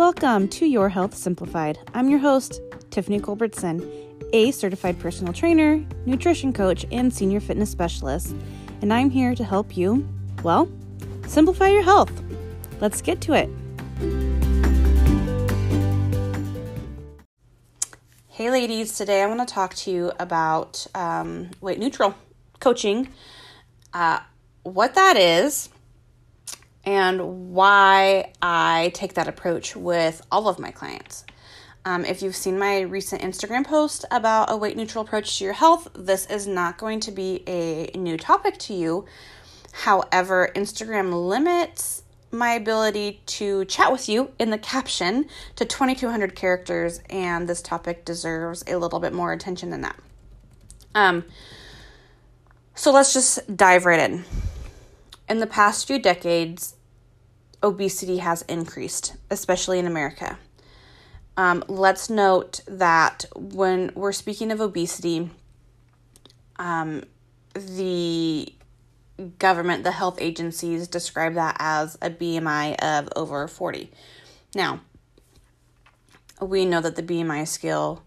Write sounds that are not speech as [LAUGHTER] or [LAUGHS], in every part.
Welcome to Your Health Simplified. I'm your host, Tiffany Culbertson, a certified personal trainer, nutrition coach, and senior fitness specialist, and I'm here to help you, well, simplify your health. Let's get to it. Hey, ladies, today I want to talk to you about um, weight neutral coaching, uh, what that is and why I take that approach with all of my clients. Um, if you've seen my recent Instagram post about a weight neutral approach to your health, this is not going to be a new topic to you. However, Instagram limits my ability to chat with you in the caption to 2200 characters, and this topic deserves a little bit more attention than that. Um, so let's just dive right in. In the past few decades, obesity has increased, especially in America. Um, let's note that when we're speaking of obesity, um, the government, the health agencies describe that as a BMI of over 40. Now, we know that the BMI scale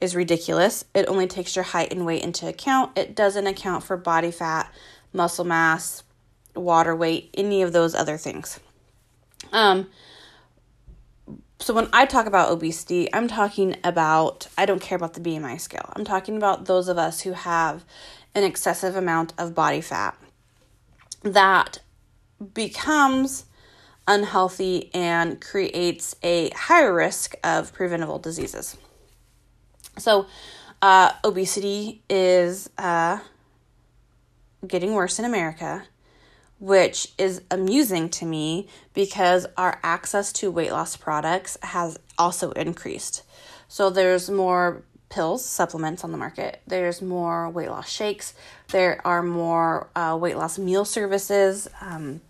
is ridiculous. It only takes your height and weight into account. It doesn't account for body fat, muscle mass, water weight, any of those other things. Um, so when I talk about obesity, I'm talking about I don't care about the BMI scale. I'm talking about those of us who have an excessive amount of body fat that becomes unhealthy and creates a higher risk of preventable diseases. So, uh, obesity is uh, getting worse in America which is amusing to me because our access to weight loss products has also increased. So there's more pills, supplements on the market. There's more weight loss shakes. There are more uh, weight loss meal services. Um,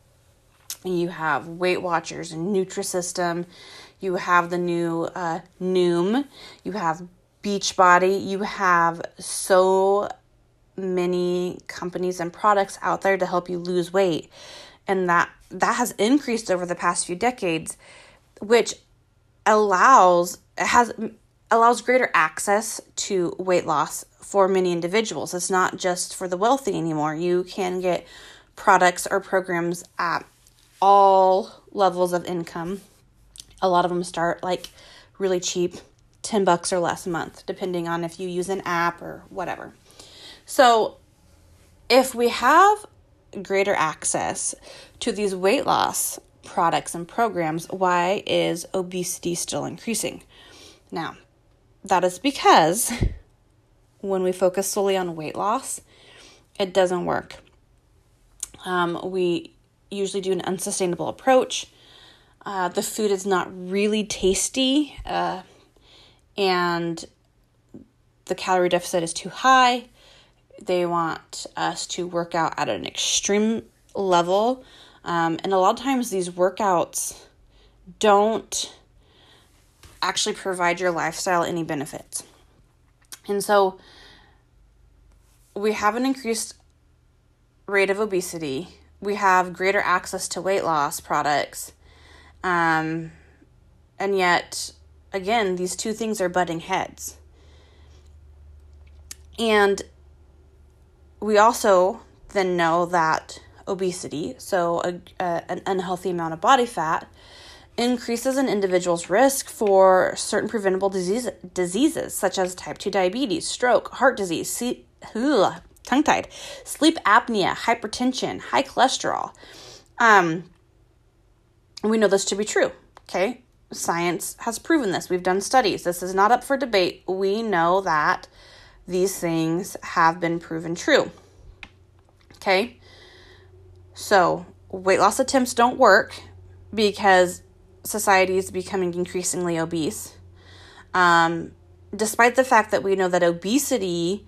you have Weight Watchers and Nutrisystem. You have the new uh, Noom. You have Beachbody. You have so many companies and products out there to help you lose weight. And that that has increased over the past few decades which allows has allows greater access to weight loss for many individuals. It's not just for the wealthy anymore. You can get products or programs at all levels of income. A lot of them start like really cheap 10 bucks or less a month depending on if you use an app or whatever so, if we have greater access to these weight loss products and programs, why is obesity still increasing? Now, that is because [LAUGHS] when we focus solely on weight loss, it doesn't work. Um, we usually do an unsustainable approach. Uh, the food is not really tasty, uh, and the calorie deficit is too high. They want us to work out at an extreme level. Um, and a lot of times, these workouts don't actually provide your lifestyle any benefits. And so, we have an increased rate of obesity, we have greater access to weight loss products. Um, and yet, again, these two things are butting heads. And we also then know that obesity, so a, a, an unhealthy amount of body fat, increases an individual's risk for certain preventable disease, diseases such as type 2 diabetes, stroke, heart disease, see, tongue tied, sleep apnea, hypertension, high cholesterol. Um, we know this to be true, okay? Science has proven this. We've done studies. This is not up for debate. We know that these things have been proven true. Okay? So, weight loss attempts don't work because society is becoming increasingly obese. Um, despite the fact that we know that obesity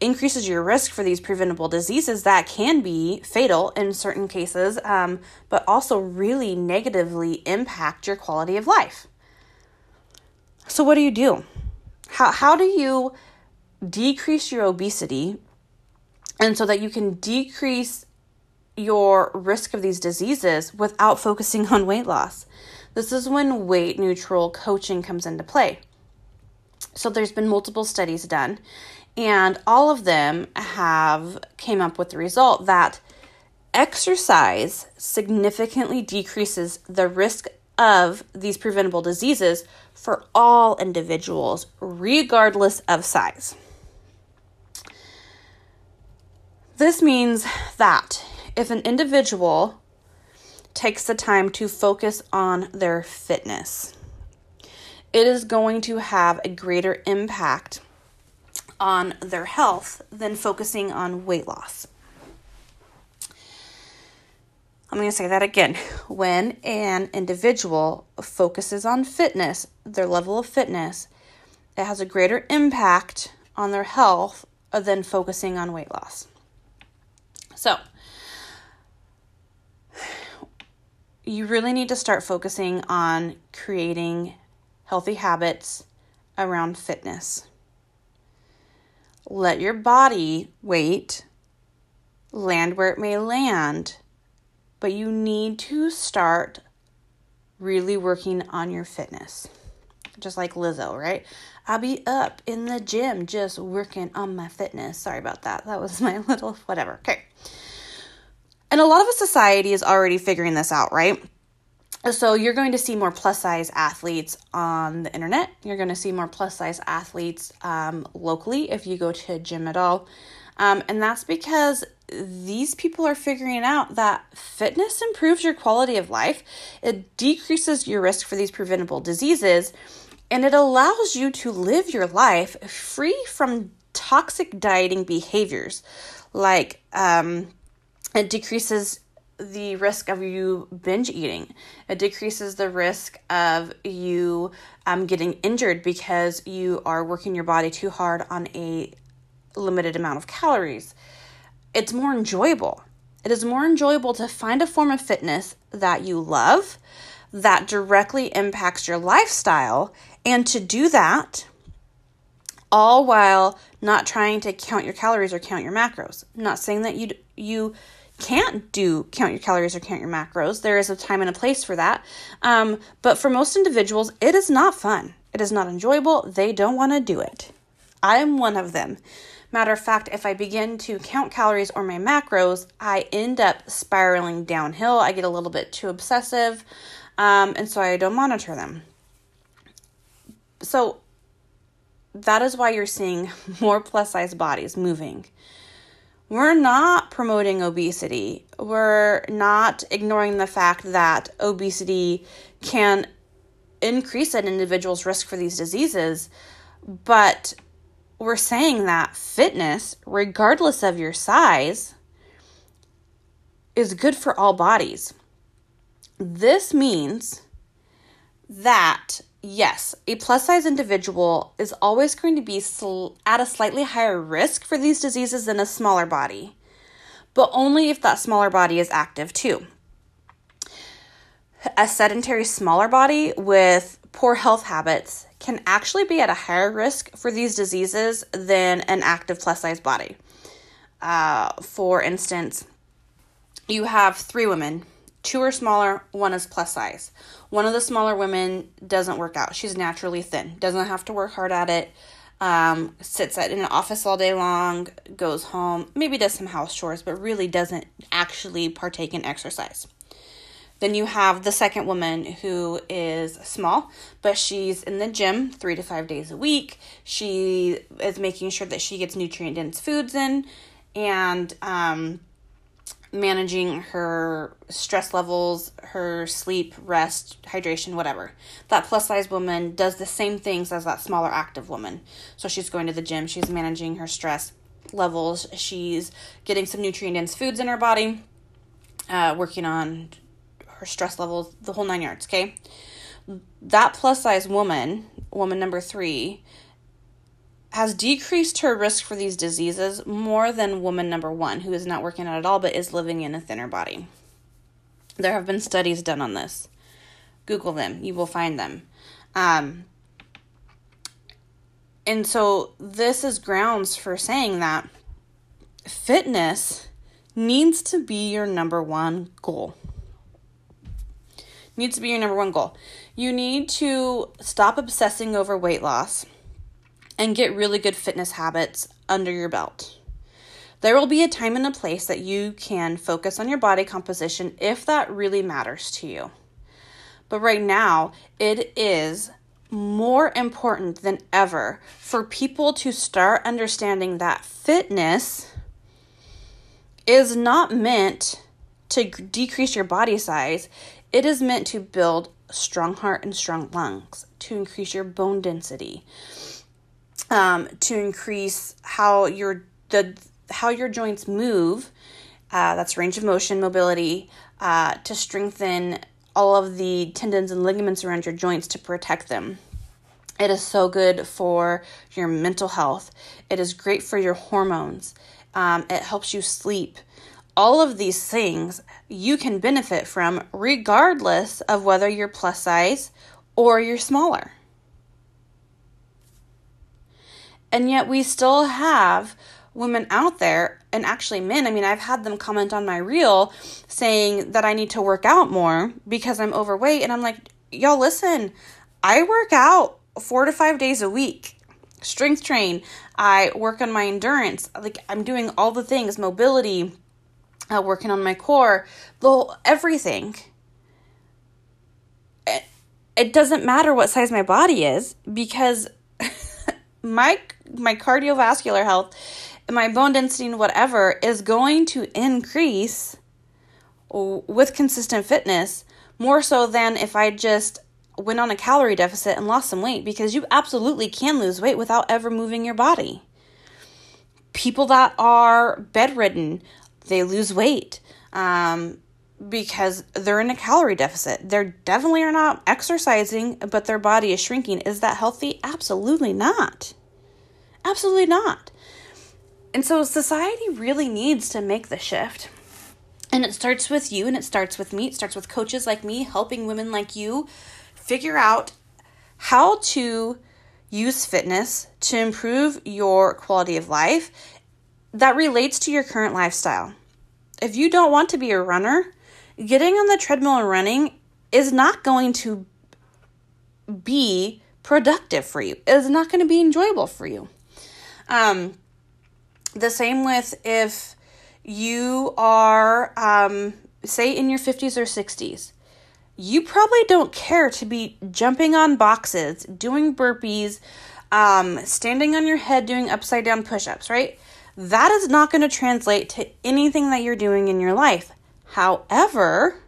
increases your risk for these preventable diseases that can be fatal in certain cases, um, but also really negatively impact your quality of life. So, what do you do? How, how do you decrease your obesity and so that you can decrease your risk of these diseases without focusing [LAUGHS] on weight loss? This is when weight neutral coaching comes into play. So there's been multiple studies done and all of them have came up with the result that exercise significantly decreases the risk of these preventable diseases for all individuals regardless of size. This means that if an individual takes the time to focus on their fitness, it is going to have a greater impact on their health than focusing on weight loss. I'm going to say that again. When an individual focuses on fitness, their level of fitness, it has a greater impact on their health than focusing on weight loss. So, you really need to start focusing on creating healthy habits around fitness. Let your body weight land where it may land, but you need to start really working on your fitness. Just like Lizzo, right? I'll be up in the gym just working on my fitness. Sorry about that. That was [LAUGHS] my little whatever. Okay. And a lot of society is already figuring this out, right? So you're going to see more plus size athletes on the internet. You're going to see more plus size athletes um, locally if you go to a gym at all. Um, and that's because these people are figuring out that fitness improves your quality of life, it decreases your risk for these preventable diseases, and it allows you to live your life free from toxic dieting behaviors like um, it decreases the risk of you binge eating. It decreases the risk of you um, getting injured because you are working your body too hard on a limited amount of calories. It's more enjoyable. It is more enjoyable to find a form of fitness that you love, that directly impacts your lifestyle, and to do that all while not trying to count your calories or count your macros. I'm not saying that you you can't do count your calories or count your macros. There is a time and a place for that. Um, but for most individuals, it is not fun. It is not enjoyable. They don't want to do it. I am one of them. Matter of fact, if I begin to count calories or my macros, I end up spiraling downhill. I get a little bit too obsessive, um, and so I don't monitor them. So that is why you're seeing [LAUGHS] more plus size bodies moving we're not promoting obesity. We're not ignoring the fact that obesity can increase an individual's risk for these diseases, but we're saying that fitness, regardless of your size, is good for all bodies. This means that yes, a plus size individual is always going to be sl- at a slightly higher risk for these diseases than a smaller body, but only if that smaller body is active too. A sedentary smaller body with poor health habits can actually be at a higher risk for these diseases than an active plus size body. Uh, for instance, you have three women Two are smaller, one is plus size. One of the smaller women doesn't work out. She's naturally thin, doesn't have to work hard at it. Um, sits at in an office all day long, goes home, maybe does some house chores, but really doesn't actually partake in exercise. Then you have the second woman who is small, but she's in the gym three to five days a week. She is making sure that she gets nutrient dense foods in and um, managing her stress levels, her sleep, rest, hydration, whatever. That plus size woman does the same things as that smaller active woman. So she's going to the gym, she's managing her stress levels, she's getting some nutrient dense foods in her body, uh, working on her stress levels, the whole nine yards, okay? That plus size woman, woman number three, has decreased her risk for these diseases more than woman number one, who is not working out at all but is living in a thinner body. There have been studies done on this. Google them, you will find them. Um, and so, this is grounds for saying that fitness needs to be your number one goal. Needs to be your number one goal. You need to stop obsessing over weight loss and get really good fitness habits under your belt. There will be a time and a place that you can focus on your body composition if that really matters to you. But right now, it is more important than ever for people to start understanding that fitness is not meant to decrease your body size. It is meant to build strong heart and strong lungs, to increase your bone density, um, to increase how your the how your joints move. Uh, that's range of motion, mobility, uh, to strengthen all of the tendons and ligaments around your joints to protect them. It is so good for your mental health. It is great for your hormones. Um, it helps you sleep. All of these things you can benefit from regardless of whether you're plus size or you're smaller. And yet, we still have women out there, and actually men. I mean, I've had them comment on my reel saying that I need to work out more because I'm overweight. And I'm like, y'all, listen, I work out four to five days a week. Strength train. I work on my endurance. Like I'm doing all the things, mobility, uh, working on my core, the whole, everything. It, it doesn't matter what size my body is because [LAUGHS] my my cardiovascular health my bone density and whatever is going to increase with consistent fitness more so than if I just went on a calorie deficit and lost some weight because you absolutely can lose weight without ever moving your body. People that are bedridden, they lose weight um, because they're in a calorie deficit. They definitely are not exercising, but their body is shrinking. Is that healthy? Absolutely not. Absolutely not. And so society really needs to make the shift. And it starts with you and it starts with me. It starts with coaches like me helping women like you figure out how to use fitness to improve your quality of life that relates to your current lifestyle. If you don't want to be a runner, getting on the treadmill and running is not going to be productive for you. It is not going to be enjoyable for you. Um, the same with if you are, um, say, in your 50s or 60s you probably don't care to be jumping on boxes, doing burpees, um, standing on your head doing upside down push ups, right? That is not going to translate to anything that you're doing in your life. However,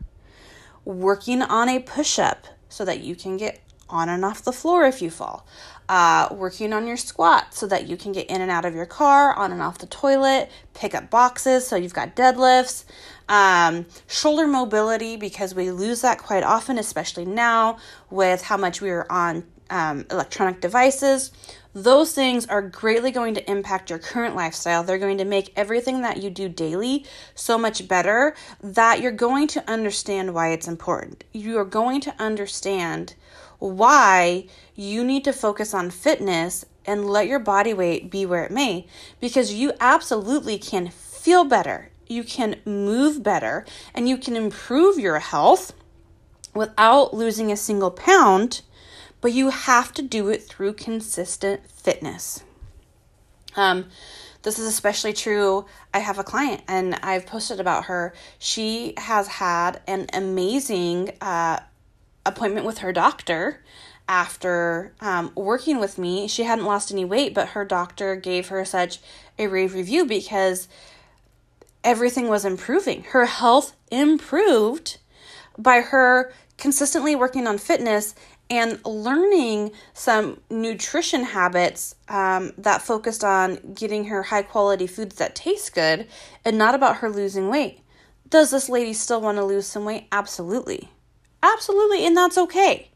working on a push up so that you can get on and off the floor if you fall, uh, working on your squat so that you can get in and out of your car, on and off the toilet, pick up boxes so you've got deadlifts, um, shoulder mobility because we lose that quite often, especially now with how much we are on um, electronic devices. Those things are greatly going to impact your current lifestyle. They're going to make everything that you do daily so much better that you're going to understand why it's important. You are going to understand why you need to focus on fitness and let your body weight be where it may because you absolutely can feel better, you can move better, and you can improve your health without losing a single pound, but you have to do it through consistent fitness. Um, this is especially true. I have a client and I've posted about her. She has had an amazing uh, appointment with her doctor after um, working with me. She hadn't lost any weight, but her doctor gave her such a rave review because everything was improving. Her health improved by her consistently working on fitness and learning some nutrition habits um, that focused on getting her high quality foods that taste good and not about her losing weight. Does this lady still want to lose some weight? Absolutely. Absolutely, and that's okay.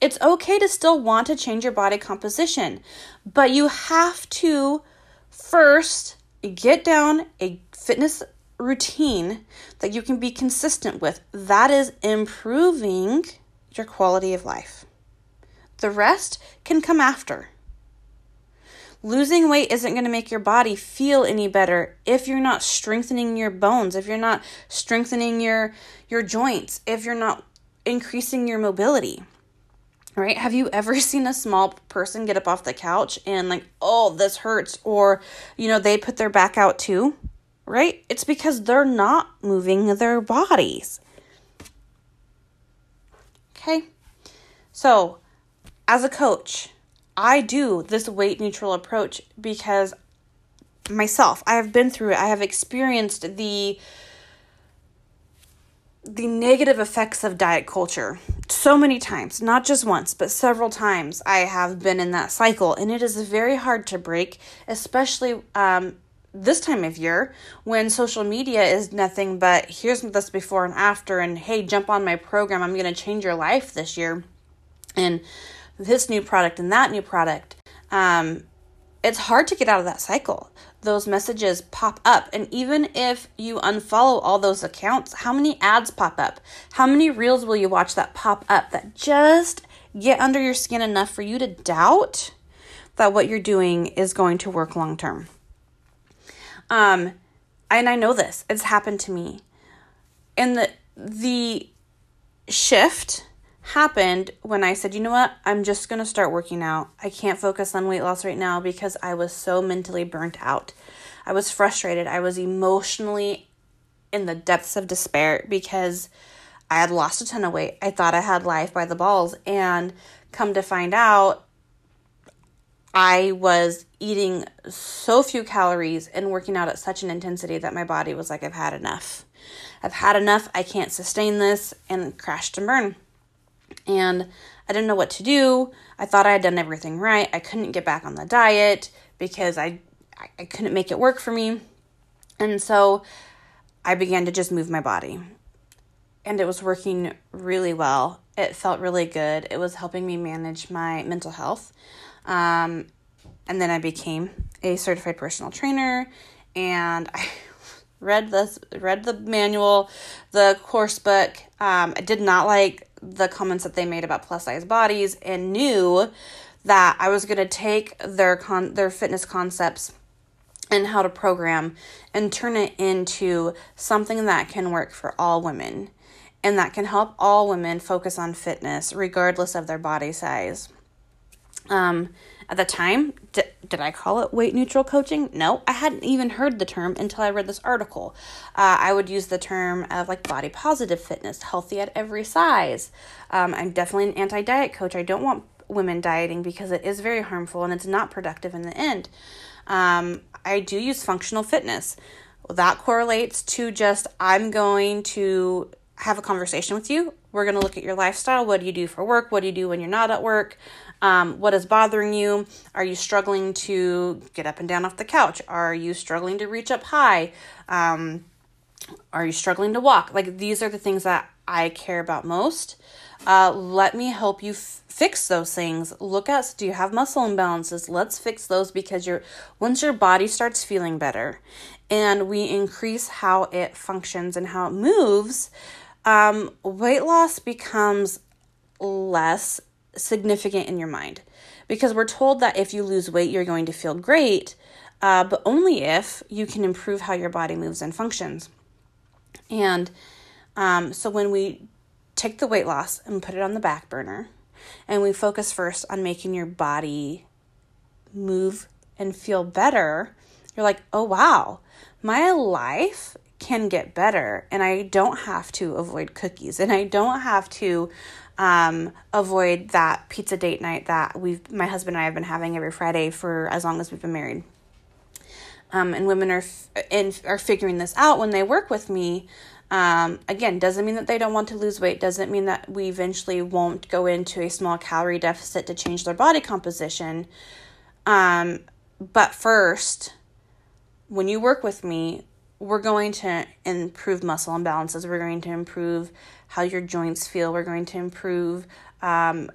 It's okay to still want to change your body composition, but you have to first get down a fitness routine that you can be consistent with. That is improving your quality of life. The rest can come after. Losing weight isn't going to make your body feel any better if you're not strengthening your bones, if you're not strengthening your your joints, if you're not increasing your mobility. Right? Have you ever [LAUGHS] seen a small person get up off the couch and like, oh, this hurts, or you know, they put their back out too? Right? It's because they're not moving their bodies. Okay? So, as a coach, I do this weight neutral approach because myself, I have been through it. I have experienced the the negative effects of diet culture so many times, not just once, but several times. I have been in that cycle, and it is very hard to break, especially um, this time of year when social media is nothing but here's this before and after, and hey, jump on my program. I'm going to change your life this year, and this new product and that new product. Um, it's hard to get out of that cycle those messages pop up. And even if you unfollow all those accounts, how many ads pop up? How many reels will you watch that pop up that just get under your skin enough for you to doubt that what you're doing is going to work long term? Um, and I know this, it's happened to me. And the the shift happened when I said, you know what, I'm just going to start working out. I can't focus on weight loss right now because I was so mentally burnt out. I was frustrated. I was emotionally in the depths of despair because I had lost a ton of weight. I thought I had life by the balls. And come to find out, I was eating so few calories and working out at such an intensity that my body was like, I've had enough. I've had enough. I can't sustain this and crashed and burned and I didn't know what to do. I thought I had done everything right. I couldn't get back on the diet because I I couldn't make it work for me. And so I began to just move my body. And it was working really well. It felt really good. It was helping me manage my mental health. Um, and then I became a certified personal trainer and I [LAUGHS] read this read the manual, the course book. Um, I did not like the comments that they made about plus size bodies and knew that I was going to take their con their fitness concepts and how to program and turn it into something that can work for all women and that can help all women focus on fitness regardless of their body size. Um, at the time, d- did I call it weight neutral coaching? No, I hadn't even heard the term until I read this article. Uh, I would use the term of like body positive fitness, healthy at every size. Um, I'm definitely an anti diet coach. I don't want women dieting because it is very harmful and it's not productive in the end. Um, I do use functional fitness. That correlates to just I'm going to have a conversation with you. We're going to look at your lifestyle. What do you do for work? What do you do when you're not at work? Um, what is bothering you? Are you struggling to get up and down off the couch? Are you struggling to reach up high? Um, are you struggling to walk? Like, these are the things that I care about most. Uh, let me help you f- fix those things. Look at do you have muscle imbalances? Let's fix those because your once your body starts feeling better and we increase how it functions and how it moves, um, weight loss becomes less significant in your mind because we're told that if you lose weight, you're going to feel great, uh, but only if you can improve how your body moves and functions. And um, so when we take the weight loss and put it on the back burner, and we focus first on making your body move and feel better, you're like, oh wow, my life can get better, and I don't have to avoid cookies, and I don't have to um, avoid that pizza date night that we've my husband and I have been having every Friday for as long as we've been married. Um, and women are f- and are figuring this out when they work with me. Um, again, doesn't mean that they don't want to lose weight. Doesn't mean that we eventually won't go into a small calorie deficit to change their body composition. Um, but first, when you work with me, we're going to improve muscle imbalances. We're going to improve how your joints feel. We're going to improve um,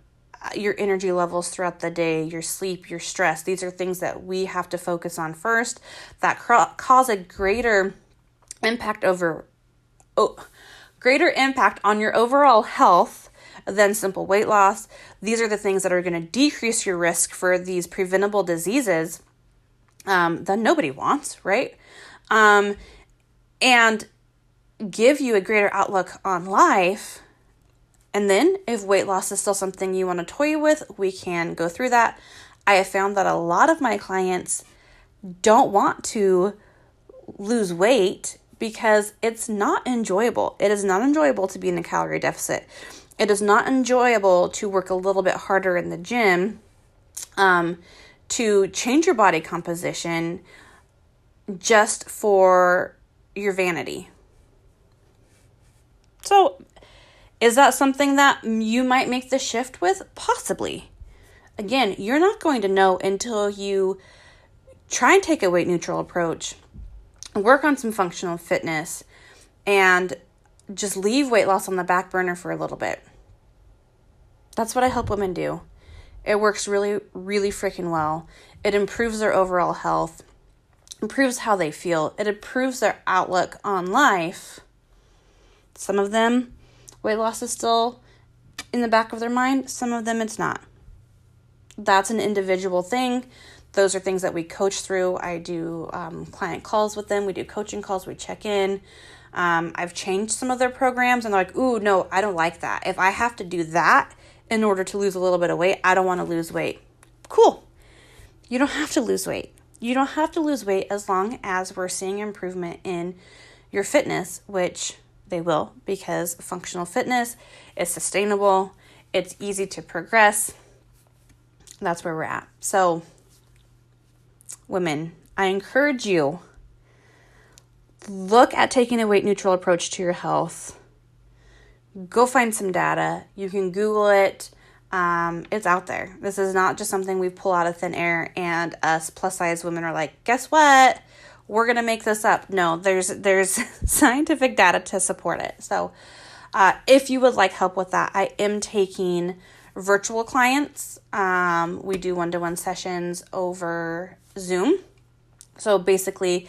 your energy levels throughout the day, your sleep, your stress. These are things that we have to focus on first that cause a greater impact over oh, greater impact on your overall health than simple weight loss. These are the things that are going to decrease your risk for these preventable diseases um, that nobody wants, right? Um, and give you a greater outlook on life And then, if weight loss is still something you want to toy with, we can go through that. I have found that a lot of my clients don't want to lose weight because it's not enjoyable. It is not enjoyable to be in a calorie deficit. It is not enjoyable to work a little bit harder in the gym, um, to change your body composition just for your vanity. So, is that something that you might make the shift with? Possibly. Again, you're not going to know until you try and take a weight neutral approach, work on some functional fitness, and just leave weight loss on the back burner for a little bit. That's what I help women do. It works really, really freaking well. It improves their overall health, improves how they feel, it improves their outlook on life. Some of them, weight loss is still in the back of their mind, some of them, it's not. That's an individual thing. Those are things that we coach through. I do um, client calls with them, we do coaching calls, we check in. Um, I've changed some of their programs and they're like, ooh, no, I don't like that. If I have to do that in order to lose a little bit of weight, I don't want to lose weight. Cool. You don't have to lose weight. You don't have to lose weight as long as we're seeing improvement in your fitness, which they will because functional fitness is sustainable, it's easy to progress. That's where we're at. So, women, I encourage you look at taking a weight neutral approach to your health. Go find some data. You can Google it. Um, it's out there. This is not just something we pull out of thin air and us plus size women are like, guess what? We're gonna make this up. No, there's there's [LAUGHS] scientific data to support it. So uh, if you would like help with that, I am taking virtual clients. Um, we do one to one sessions over Zoom. So basically,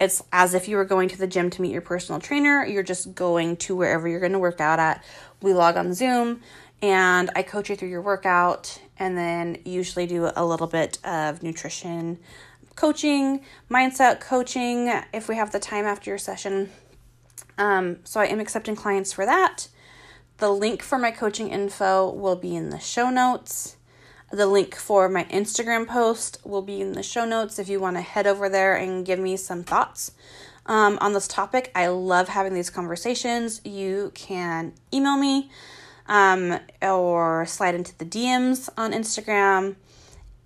it's as if you were going to the gym to meet your personal trainer. You're just going to wherever you're going to work out at. We log on Zoom and I coach you through your workout and then usually do a little bit of nutrition coaching, mindset coaching if we have the time after your session. Um, so I am accepting clients for that. The link for my coaching info will be in the show notes. The link for my Instagram post will be in the show notes if you want to head over there and give me some thoughts um, on this topic. I love having these conversations. You can email me um, or slide into the DMs on Instagram.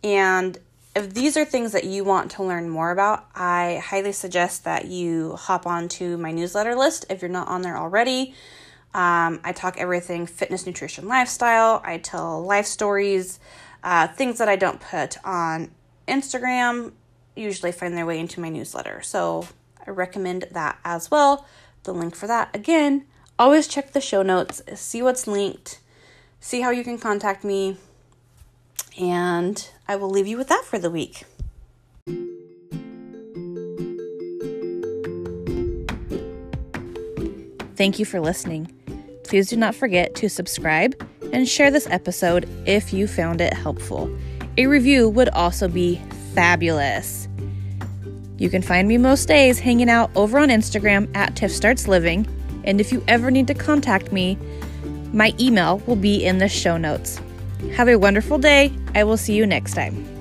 And if these are things that you want to learn more about, I highly suggest that you hop onto my newsletter list if you're not on there already. Um, I talk everything fitness, nutrition, lifestyle. I tell life stories, uh, things that I don't put on Instagram usually find their way into my newsletter. So I recommend that as well. The link for that, again, always check the show notes, see what's linked, see how you can contact me, and I will leave you with that for the week. Thank you for listening. Please do not forget to subscribe and share this episode if you found it helpful. A review would also be fabulous. You can find me most days hanging out over on Instagram at Tiff Starts Living and if you ever need to contact me, my email will be in the show notes. Have a wonderful day. I will see you next time.